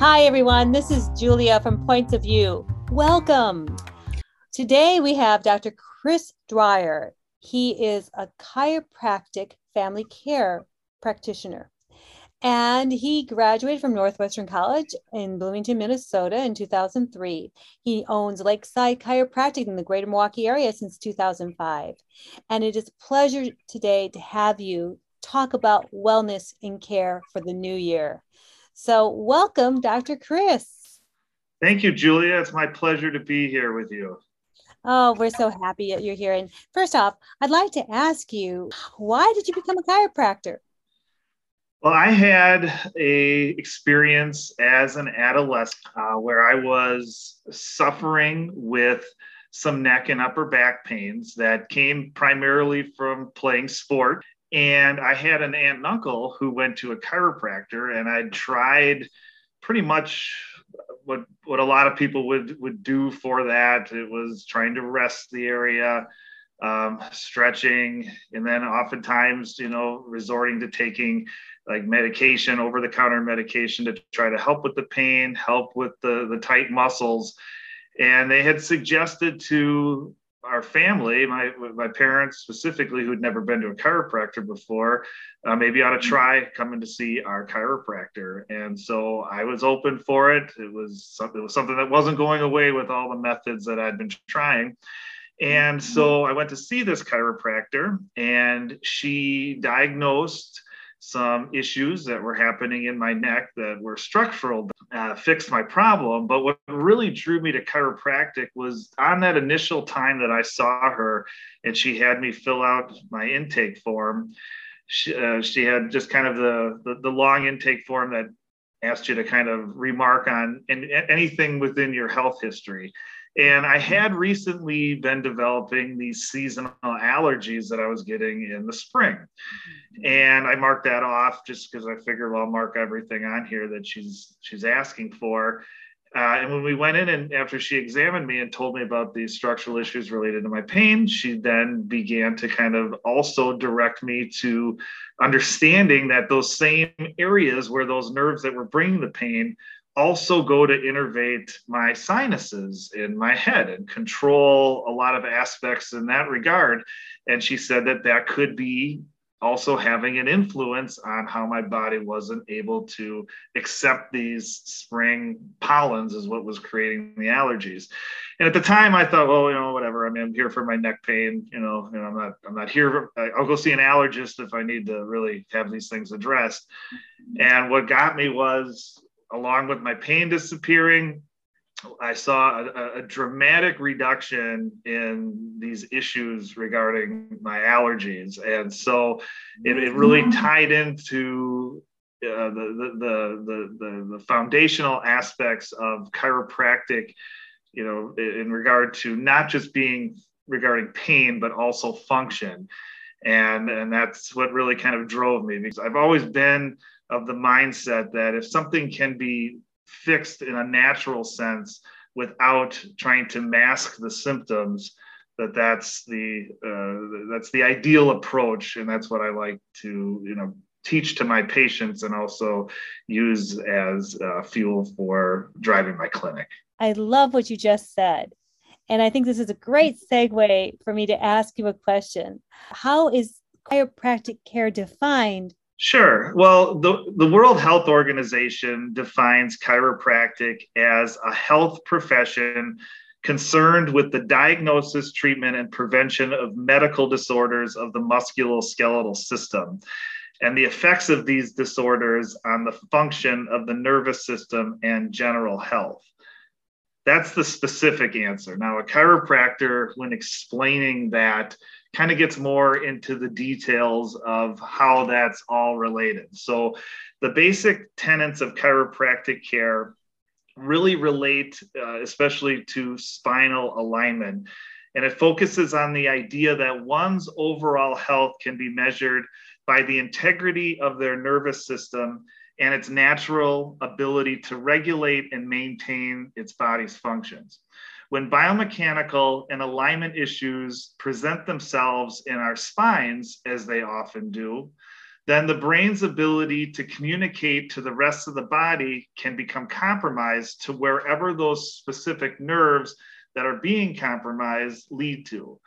Hi, everyone. This is Julia from Points of View. Welcome. Today we have Dr. Chris Dwyer. He is a chiropractic family care practitioner. And he graduated from Northwestern College in Bloomington, Minnesota in 2003. He owns Lakeside Chiropractic in the greater Milwaukee area since 2005. And it is a pleasure today to have you talk about wellness and care for the new year. So, welcome, Dr. Chris. Thank you, Julia. It's my pleasure to be here with you. Oh, we're so happy that you're here. And first off, I'd like to ask you, why did you become a chiropractor? Well, I had a experience as an adolescent uh, where I was suffering with some neck and upper back pains that came primarily from playing sport and I had an aunt and uncle who went to a chiropractor, and I'd tried pretty much what what a lot of people would would do for that. It was trying to rest the area, um, stretching, and then oftentimes, you know, resorting to taking like medication, over the counter medication to try to help with the pain, help with the the tight muscles. And they had suggested to our family, my my parents specifically, who'd never been to a chiropractor before, uh, maybe ought to mm-hmm. try coming to see our chiropractor. And so I was open for it. It was something, it was something that wasn't going away with all the methods that I'd been trying. And mm-hmm. so I went to see this chiropractor, and she diagnosed some issues that were happening in my neck that were structural uh, fixed my problem. But what really drew me to chiropractic was on that initial time that i saw her and she had me fill out my intake form she, uh, she had just kind of the, the, the long intake form that asked you to kind of remark on anything within your health history and I had recently been developing these seasonal allergies that I was getting in the spring. And I marked that off just because I figured, well, I'll mark everything on here that she's she's asking for. Uh, and when we went in and after she examined me and told me about these structural issues related to my pain, she then began to kind of also direct me to understanding that those same areas where those nerves that were bringing the pain also go to innervate my sinuses in my head and control a lot of aspects in that regard. And she said that that could be also having an influence on how my body wasn't able to accept these spring pollens is what was creating the allergies. And at the time i thought well you know whatever. I mean i'm here for my neck pain you know and i'm not i'm not here. I'll go see an allergist if i need to really have these things addressed. And what got me was along with my pain disappearing, I saw a, a, dramatic reduction in these issues regarding my allergies. And so it, it really mm-hmm. tied into uh, the, the, the, the, the foundational aspects of chiropractic, you know, in regard to not just being regarding pain, but also function. And, and that's what really kind of drove me because I've always been of the mindset that if something can be fixed in a natural sense without trying to mask the symptoms that that's the uh, that's the ideal approach. And that's what i like to you know teach to my patients and also use as uh, fuel for driving my clinic. I love what you just said. And i think this is a great segue for me to ask you a question. How is chiropractic care defined Sure. Well, the, the World Health Organization defines chiropractic as a health profession concerned with the diagnosis, treatment, and prevention of medical disorders of the musculoskeletal system and the effects of these disorders on the function of the nervous system and general health. That's the specific answer. Now, a chiropractor, when explaining that, kind of gets more into the details of how that's all related. So, the basic tenets of chiropractic care really relate, uh, especially to spinal alignment. And it focuses on the idea that one's overall health can be measured by the integrity of their nervous system and its natural ability to regulate and maintain its body's functions. When biomechanical and alignment issues present themselves in our spines, as they often do, then the brain's ability to communicate to the rest of the body can become compromised to wherever those specific nerves that are being compromised lead to.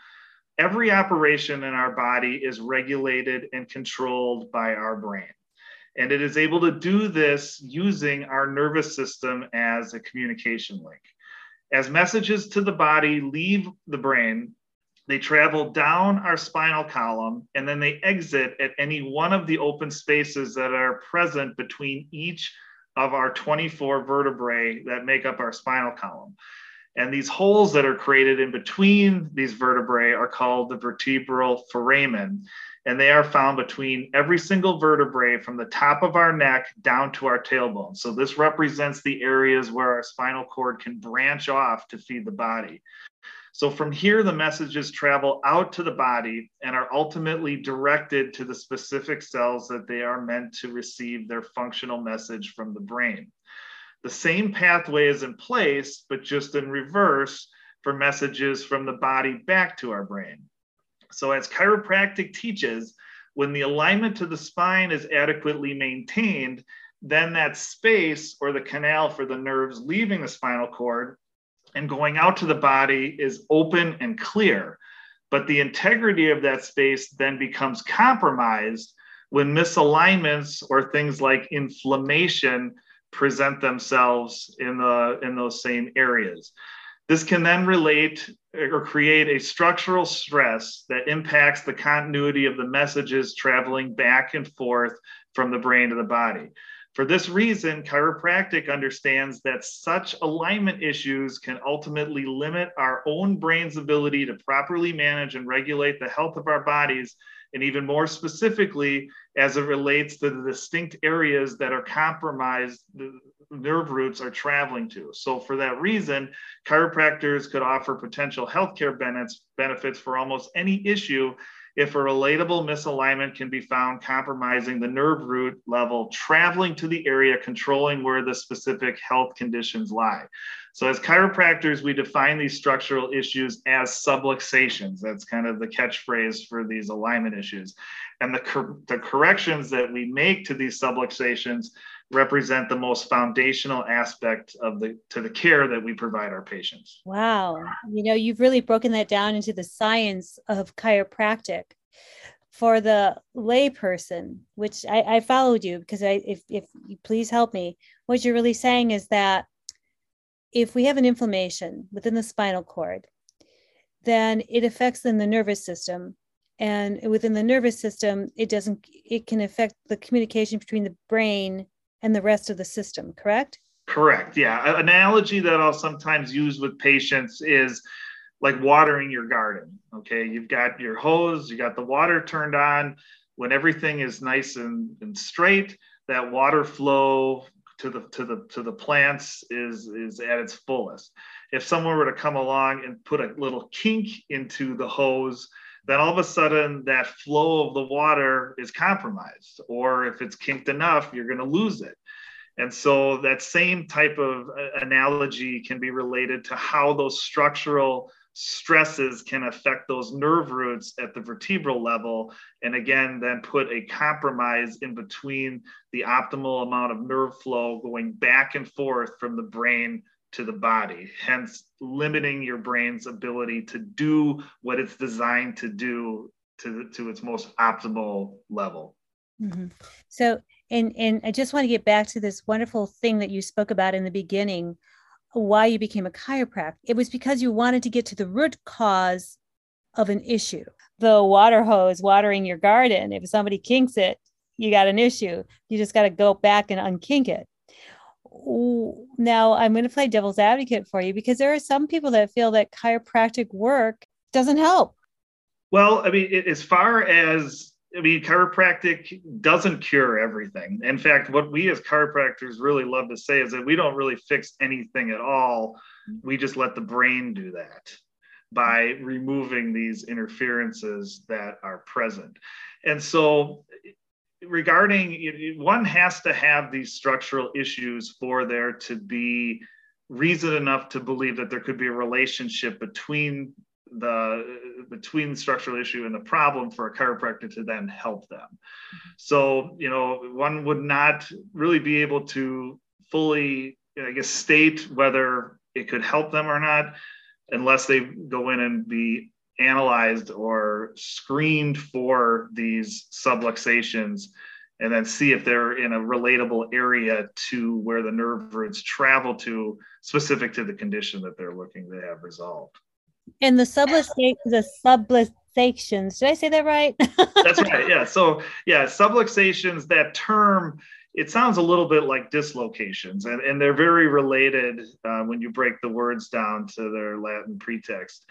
Every operation in our body is regulated and controlled by our brain. And it is able to do this using our nervous system as a communication link. As messages to the body leave the brain, they travel down our spinal column and then they exit at any one of the open spaces that are present between each of our 24 vertebrae that make up our spinal column. And these holes that are created in between these vertebrae are called the vertebral foramen. And they are found between every single vertebrae from the top of our neck down to our tailbone. So this represents the areas where our spinal cord can branch off to feed the body. So from here, the messages travel out to the body and are ultimately directed to the specific cells that they are meant to receive their functional message from the brain. The same pathway is in place, but just in reverse for messages from the body back to our brain. So, as chiropractic teaches, when the alignment to the spine is adequately maintained, then that space or the canal for the nerves leaving the spinal cord and going out to the body is open and clear. But the integrity of that space then becomes compromised when misalignments or things like inflammation present themselves in the in those same areas. This can then relate or create a structural stress that impacts the continuity of the messages traveling back and forth from the brain to the body. For this reason, chiropractic understands that such alignment issues can ultimately limit our own brain's ability to properly manage and regulate the health of our bodies, and even more specifically, as it relates to the distinct areas that are compromised, nerve roots are traveling to. So, for that reason, chiropractors could offer potential healthcare benefits, benefits for almost any issue if a relatable misalignment can be found compromising the nerve root level, traveling to the area, controlling where the specific health conditions lie. So, as chiropractors, we define these structural issues as subluxations. That's kind of the catchphrase for these alignment issues. And the, cor- the corrections that we make to these subluxations represent the most foundational aspect of the to the care that we provide our patients. Wow. You know, you've really broken that down into the science of chiropractic. For the layperson, which I, I followed you because I if if you please help me, what you're really saying is that if we have an inflammation within the spinal cord, then it affects then the nervous system and within the nervous system it doesn't it can affect the communication between the brain and the rest of the system, correct? Correct. Yeah. An analogy that I'll sometimes use with patients is like watering your garden. Okay. You've got your hose, you got the water turned on. When everything is nice and, and straight, that water flow to the to the to the plants is is at its fullest. If someone were to come along and put a little kink into the hose, then all of a sudden that flow of the water is compromised. Or if it's kinked enough, you're going to lose it. And so that same type of uh, analogy can be related to how those structural stresses can affect those nerve roots at the vertebral level. And again, then put a compromise in between the optimal amount of nerve flow going back and forth from the brain to the body, hence limiting your brain's ability to do what it's designed to do to, to its most optimal level. Mm-hmm. So, and and I just want to get back to this wonderful thing that you spoke about in the beginning, why you became a chiropractor. It was because you wanted to get to the root cause of an issue. The water hose watering your garden, if somebody kinks it, you got an issue. You just got to go back and unkink it now I'm going to play devil's advocate for you because there are some people that feel that chiropractic work doesn't help. Well, I mean, as far as I mean, chiropractic doesn't cure everything. In fact, what we as chiropractors really love to say is that we don't really fix anything at all. We just let the brain do that by removing these interferences that are present. And so regarding one has to have these structural issues for there to be reason enough to believe that there could be a relationship between the between the structural issue and the problem for a chiropractor to then help them. So, you know, one would not really be able to fully, I guess, state whether it could help them or not unless they go in and be analyzed or screened for these subluxations and then see if they're in a relatable area to where the nerve roots travel to specific to the condition that they're looking to have resolved. And the subluxation, the subluxations, did I say that right? That's right. Yeah. So yeah, subluxations, that term, it sounds a little bit like dislocations and, and they're very related uh, when you break the words down to their Latin pretext.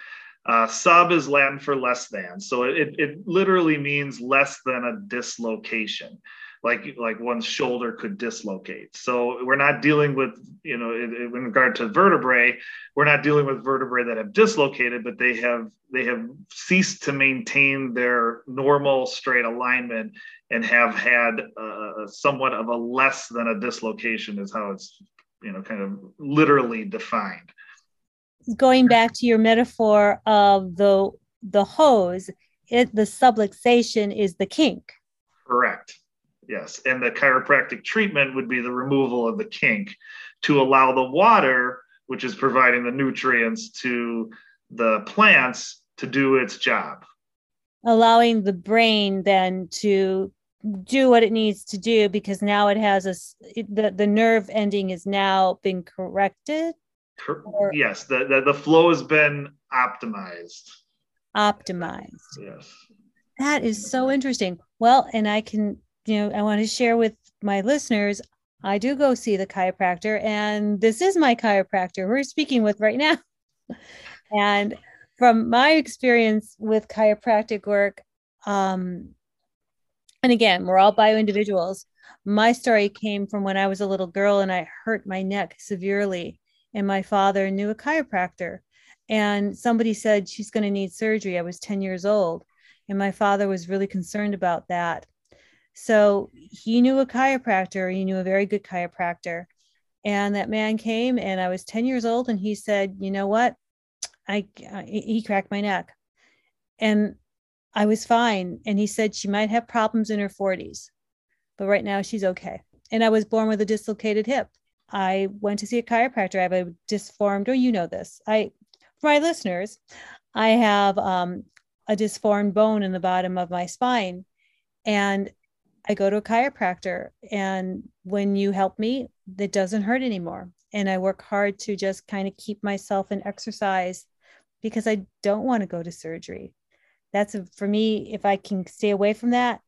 Uh, sub is Latin for less than. So it, it literally means less than a dislocation, like, like one's shoulder could dislocate. So we're not dealing with, you know, in, in regard to vertebrae, we're not dealing with vertebrae that have dislocated, but they have they have ceased to maintain their normal straight alignment and have had uh, somewhat of a less than a dislocation is how it's you know kind of literally defined going back to your metaphor of the the hose, it the subluxation is the kink. Correct. Yes, and the chiropractic treatment would be the removal of the kink to allow the water, which is providing the nutrients to the plants, to do its job. Allowing the brain then to do what it needs to do because now it has a it, the the nerve ending is now been corrected or, yes, the, the, the flow has been optimized. Optimized. Yes. That is so interesting. Well, and I can, you know, I want to share with my listeners. I do go see the chiropractor, and this is my chiropractor we're speaking with right now. and from my experience with chiropractic work, um, and again, we're all bio individuals. My story came from when I was a little girl and I hurt my neck severely and my father knew a chiropractor. And somebody said she's going to need surgery. I was 10 years old. And my father was really concerned about that. So he knew a chiropractor he knew a very good chiropractor. And that man came and i was 10 years old and he said you know what? I, I he cracked my neck. And i was fine. And he said she might have problems in her 40s but right now she's okay. And i was born with a dislocated hip I went to see a chiropractor. I have a disformed, or you know this. I, for my listeners, I have um, a disformed bone in the bottom of my spine, and I go to a chiropractor. And when you help me, it doesn't hurt anymore. And I work hard to just kind of keep myself in exercise because I don't want to go to surgery. That's for me. If I can stay away from that,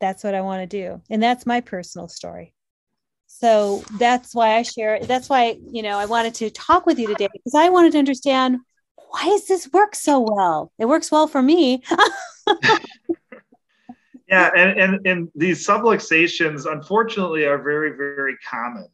that's what I want to do. And that's my personal story so that's why i share that's why you know i wanted to talk with you today because i wanted to understand why does this work so well? It works well for me. Yeah and, and and these subluxations unfortunately are very very common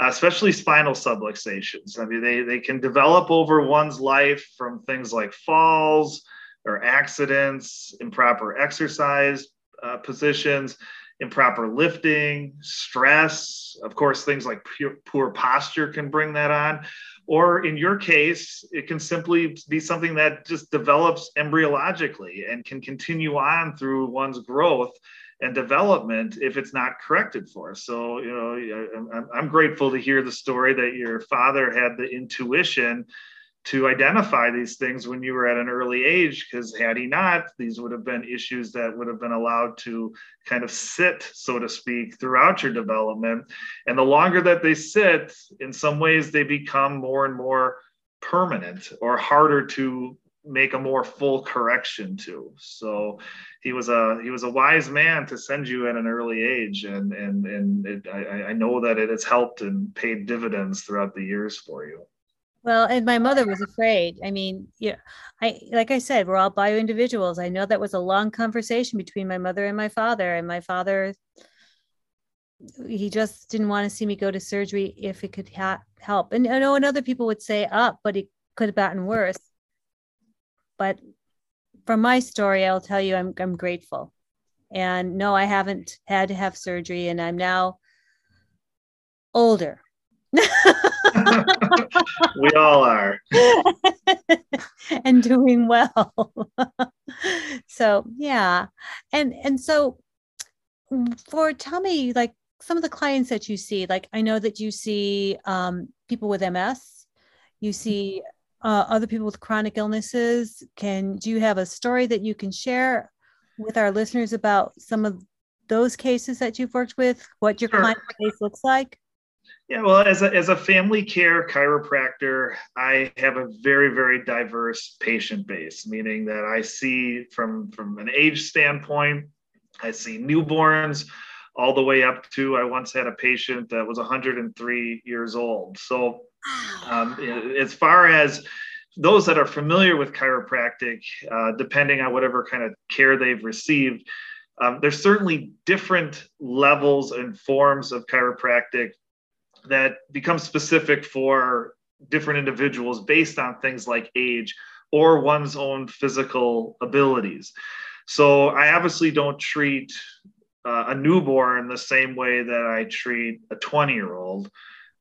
especially spinal subluxations. I mean they they can develop over one's life from things like falls or accidents improper exercise uh, positions improper lifting, stress, of course, things like pure, poor posture can bring that on. Or in your case, it can simply be something that just develops embryologically and can continue on through one's growth and development if it's not corrected for. So, you know, I'm grateful to hear the story that your father had the intuition to identify these things when you were at an early age because had he not these would have been issues that would have been allowed to kind of sit so to speak throughout your development. And the longer that they sit in some ways they become more and more permanent or harder to make a more full correction to. So he was a he was a wise man to send you at an early age and and and it, I, I know that it has helped and paid dividends throughout the years for you well, and my mother was afraid. I mean, yeah, I like I said, we're all bio individuals. I know that was a long conversation between my mother and my father, and my father he just didn't want to see me go to surgery if it could ha- help. And I know and other people would say up, but it could have gotten worse. But from my story, I'll tell you, I'm I'm grateful. And no, I haven't had to have surgery, and I'm now older. we all are. and doing well. so yeah. And and so for tell me like some of the clients that you see, like I know that you see um, people with MS, you see uh, other people with chronic illnesses. Can do you have a story that you can share with our listeners about some of those cases that you've worked with? What your sure. client base looks like? Yeah, well, as a, as a family care chiropractor, I have a very, very diverse patient base, meaning that I see from, from an age standpoint, I see newborns all the way up to I once had a patient that was 103 years old. So, um, as far as those that are familiar with chiropractic, uh, depending on whatever kind of care they've received, um, there's certainly different levels and forms of chiropractic that become specific for different individuals based on things like age or one's own physical abilities. So I obviously don't treat uh, a newborn the same way that I treat a 20 year old,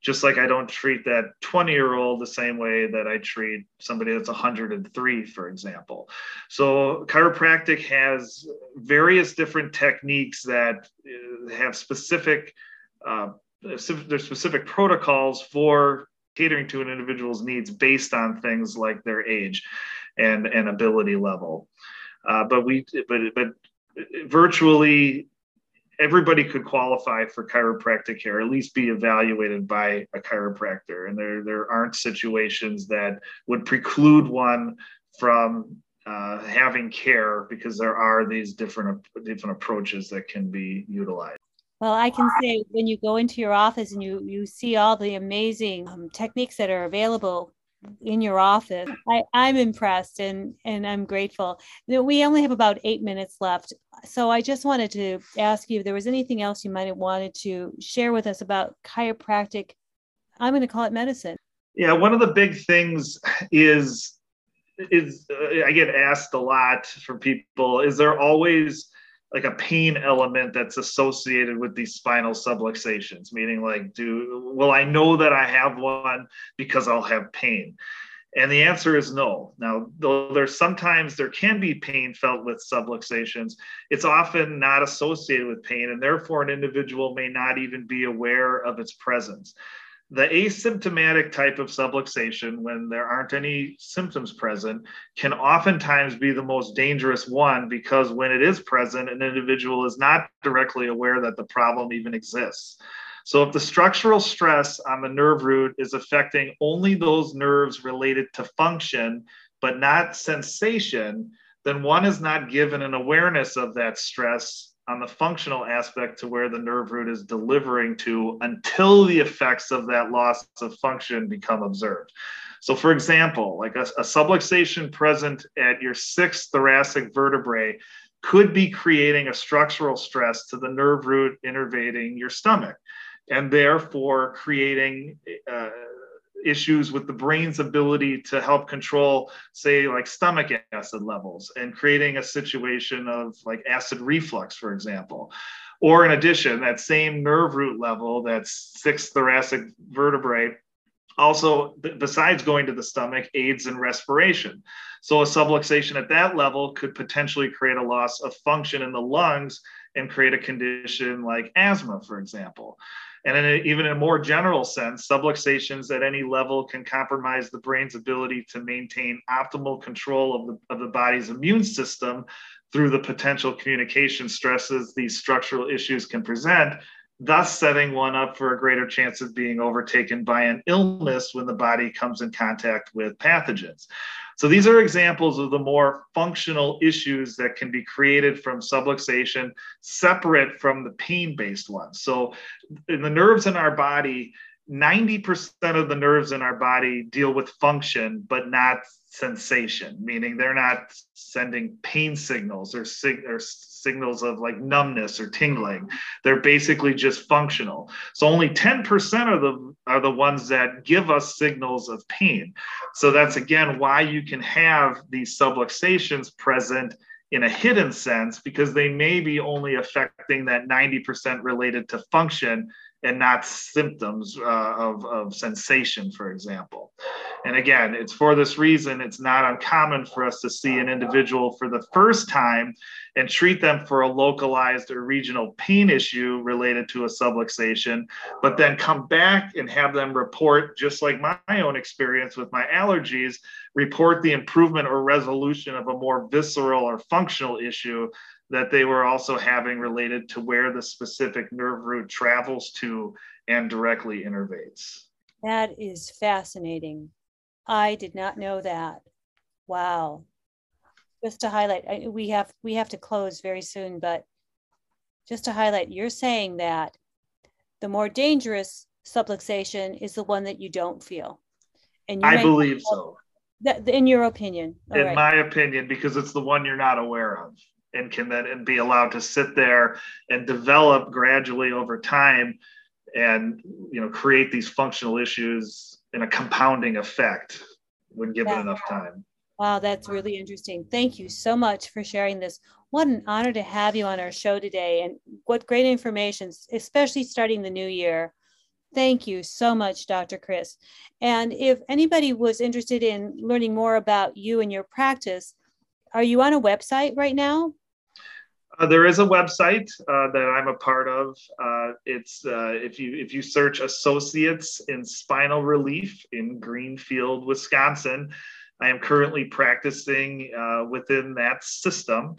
just like I don't treat that 20 year old the same way that I treat somebody that's 103, for example. So chiropractic has various different techniques that uh, have specific. Uh, there's specific protocols for catering to an individual's needs based on things like their age and, and ability level. Uh, but we, but, but virtually everybody could qualify for chiropractic care, at least be evaluated by a chiropractor. And there, there aren't situations that would preclude one from uh, having care because there are these different different approaches that can be utilized. Well, I can say when you go into your office and you you see all the amazing um, techniques that are available in your office, I, I'm impressed and and I'm grateful. We only have about eight minutes left, so I just wanted to ask you if there was anything else you might have wanted to share with us about chiropractic. I'm going to call it medicine. Yeah, one of the big things is is uh, I get asked a lot from people: is there always like a pain element that's associated with these spinal subluxations meaning like do will i know that i have one because i'll have pain? And the answer is no. Now though there's sometimes there can be pain felt with subluxations it's often not associated with pain and therefore an individual may not even be aware of its presence the asymptomatic type of subluxation, when there aren't any symptoms present, can oftentimes be the most dangerous one because when it is present, an individual is not directly aware that the problem even exists. So, if the structural stress on the nerve root is affecting only those nerves related to function, but not sensation, then one is not given an awareness of that stress on the functional aspect to where the nerve root is delivering to until the effects of that loss of function become observed. So, for example, like a, a subluxation present at your sixth thoracic vertebrae could be creating a structural stress to the nerve root innervating your stomach and therefore creating uh, issues with the brain's ability to help control, say, like stomach acid levels and creating a situation of like acid reflux, for example. Or in addition, that same nerve root level, that sixth thoracic vertebrae, also, besides going to the stomach, aids in respiration. So, a subluxation at that level could potentially create a loss of function in the lungs and create a condition like asthma, for example. And in a, even in a more general sense, subluxations at any level can compromise the brain's ability to maintain optimal control of the, of the body's immune system through the potential communication stresses these structural issues can present, thus setting one up for a greater chance of being overtaken by an illness when the body comes in contact with pathogens. So these are examples of the more functional issues that can be created from subluxation, separate from the pain-based ones. So in the nerves in our body, 90% of the nerves in our body deal with function, but not sensation, meaning they're not sending pain signals or, sig- or signals of like numbness or tingling. They're basically just functional. So only 10% of them are the ones that give us signals of pain. So that's again why you can have these subluxations present in a hidden sense because they may be only affecting that 90% related to function and not symptoms uh, of, of sensation, for example. And again, it's for this reason, it's not uncommon for us to see an individual for the first time and treat them for a localized or regional pain issue related to a subluxation, but then come back and have them report, just like my own experience with my allergies, report the improvement or resolution of a more visceral or functional issue that they were also having related to where the specific nerve root travels to and directly innervates. That is fascinating. I did not know that. Wow. Just to highlight, I, we have we have to close very soon, but just to highlight, you're saying that the more dangerous subluxation is the one that you don't feel. And I believe so. That, in your opinion. All in right. my opinion, because it's the one you're not aware of and can then and be allowed to sit there and develop gradually over time and you know create these functional issues in a compounding effect when given yeah. enough time. Wow that's really interesting. Thank you so much for sharing this. What an honor to have you on our show today and what great information especially starting the new year. Thank you so much dr chris. And if anybody was interested in learning more about you and your practice are you on a website right now uh, there is a website uh, that I'm a part of. Uh, it's uh, if you if you search associates in spinal relief in Greenfield, Wisconsin. I am currently practicing uh, within that system,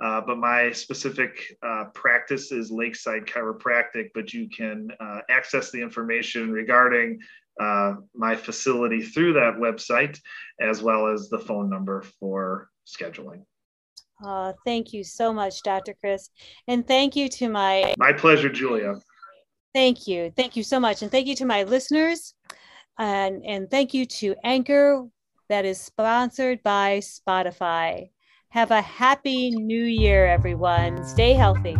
uh, but my specific practice is Lakeside Chiropractic. But you can access the information regarding my facility through that website, as well as the phone number for scheduling. Uh, thank you so much, Dr. Chris. And thank you to my. My pleasure, Julia. Thank you. Thank you so much. And thank you to my listeners. And, and thank you to Anchor, that is sponsored by Spotify. Have a happy new year, everyone. Stay healthy.